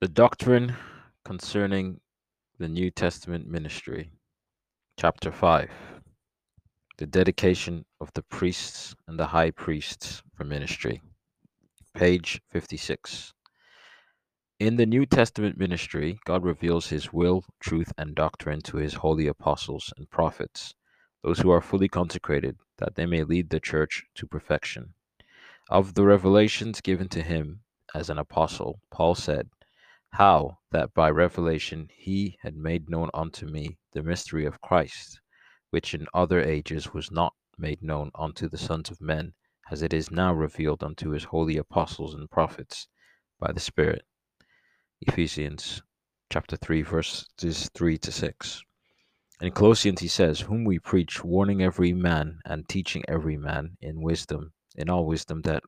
The doctrine concerning the New Testament ministry, chapter 5. The dedication of the priests and the high priests for ministry, page 56. In the New Testament ministry, God reveals his will, truth, and doctrine to his holy apostles and prophets, those who are fully consecrated, that they may lead the church to perfection. Of the revelations given to him as an apostle, Paul said, how that by revelation he had made known unto me the mystery of Christ, which in other ages was not made known unto the sons of men, as it is now revealed unto his holy apostles and prophets by the Spirit. Ephesians chapter 3, verses 3 to 6. In Colossians he says, Whom we preach, warning every man and teaching every man in wisdom, in all wisdom that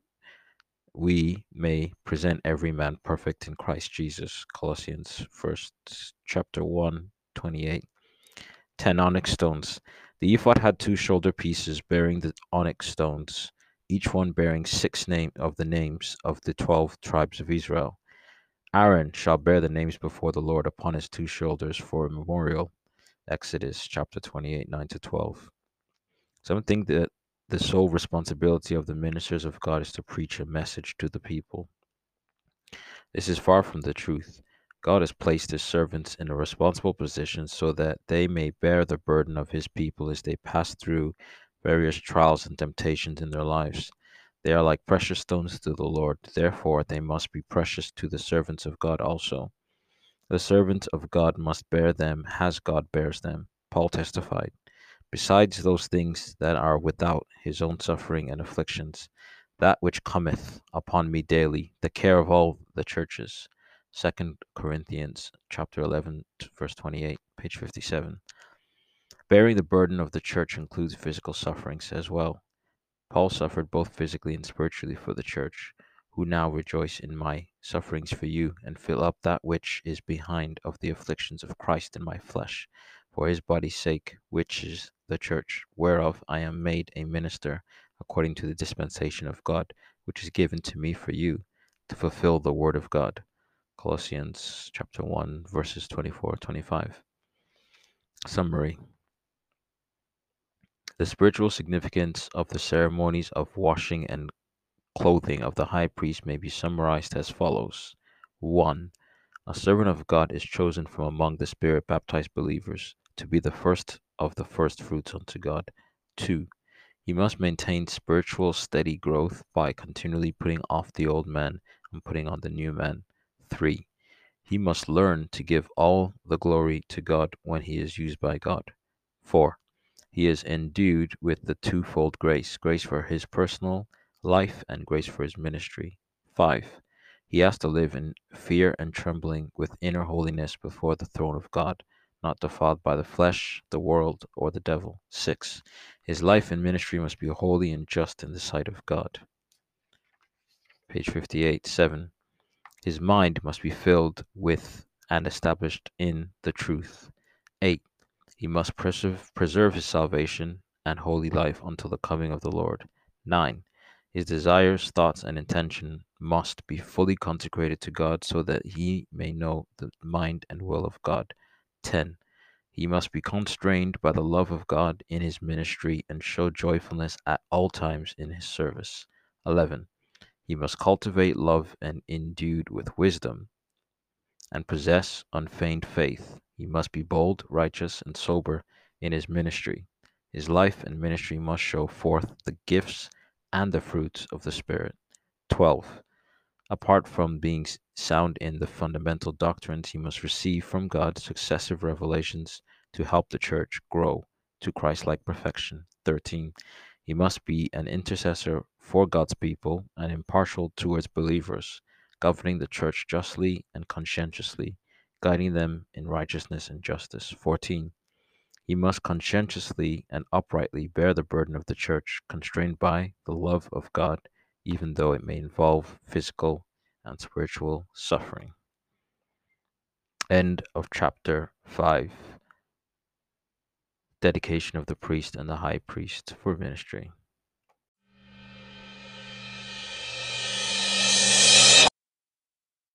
we may present every man perfect in Christ Jesus. Colossians first chapter 1, 28. 10 onyx stones. The ephod had two shoulder pieces bearing the onyx stones, each one bearing six name of the names of the twelve tribes of Israel. Aaron shall bear the names before the Lord upon his two shoulders for a memorial. Exodus chapter 28, 9 to 12. Some think that the sole responsibility of the ministers of God is to preach a message to the people. This is far from the truth. God has placed his servants in a responsible position so that they may bear the burden of his people as they pass through various trials and temptations in their lives. They are like precious stones to the Lord, therefore they must be precious to the servants of God also. The servants of God must bear them as God bears them, Paul testified besides those things that are without his own suffering and afflictions, that which cometh upon me daily, the care of all the churches. Second Corinthians chapter 11 verse 28, page 57. Bearing the burden of the church includes physical sufferings as well. Paul suffered both physically and spiritually for the church, who now rejoice in my sufferings for you, and fill up that which is behind of the afflictions of Christ in my flesh, for his body's sake, which is the church, whereof I am made a minister according to the dispensation of God, which is given to me for you, to fulfill the word of God. Colossians chapter 1, verses 24 25. Summary The spiritual significance of the ceremonies of washing and clothing of the high priest may be summarized as follows 1. A servant of God is chosen from among the spirit baptized believers to be the first of the first fruits unto God. 2. He must maintain spiritual steady growth by continually putting off the old man and putting on the new man. 3. He must learn to give all the glory to God when he is used by God. 4. He is endued with the twofold grace grace for his personal life and grace for his ministry. 5. He has to live in fear and trembling with inner holiness before the throne of God not defiled by the flesh, the world, or the devil. 6. His life and ministry must be holy and just in the sight of God. Page 58. 7. His mind must be filled with and established in the truth. 8. He must preserve, preserve his salvation and holy life until the coming of the Lord. 9. His desires, thoughts, and intention must be fully consecrated to God so that he may know the mind and will of God. 10. He must be constrained by the love of God in his ministry and show joyfulness at all times in his service. 11. He must cultivate love and endued with wisdom and possess unfeigned faith. He must be bold, righteous, and sober in his ministry. His life and ministry must show forth the gifts and the fruits of the Spirit. 12. Apart from being sound in the fundamental doctrines, he must receive from God successive revelations to help the church grow to Christ like perfection. 13. He must be an intercessor for God's people and impartial towards believers, governing the church justly and conscientiously, guiding them in righteousness and justice. 14. He must conscientiously and uprightly bear the burden of the church, constrained by the love of God even though it may involve physical and spiritual suffering. End of chapter 5 Dedication of the priest and the high priest for ministry.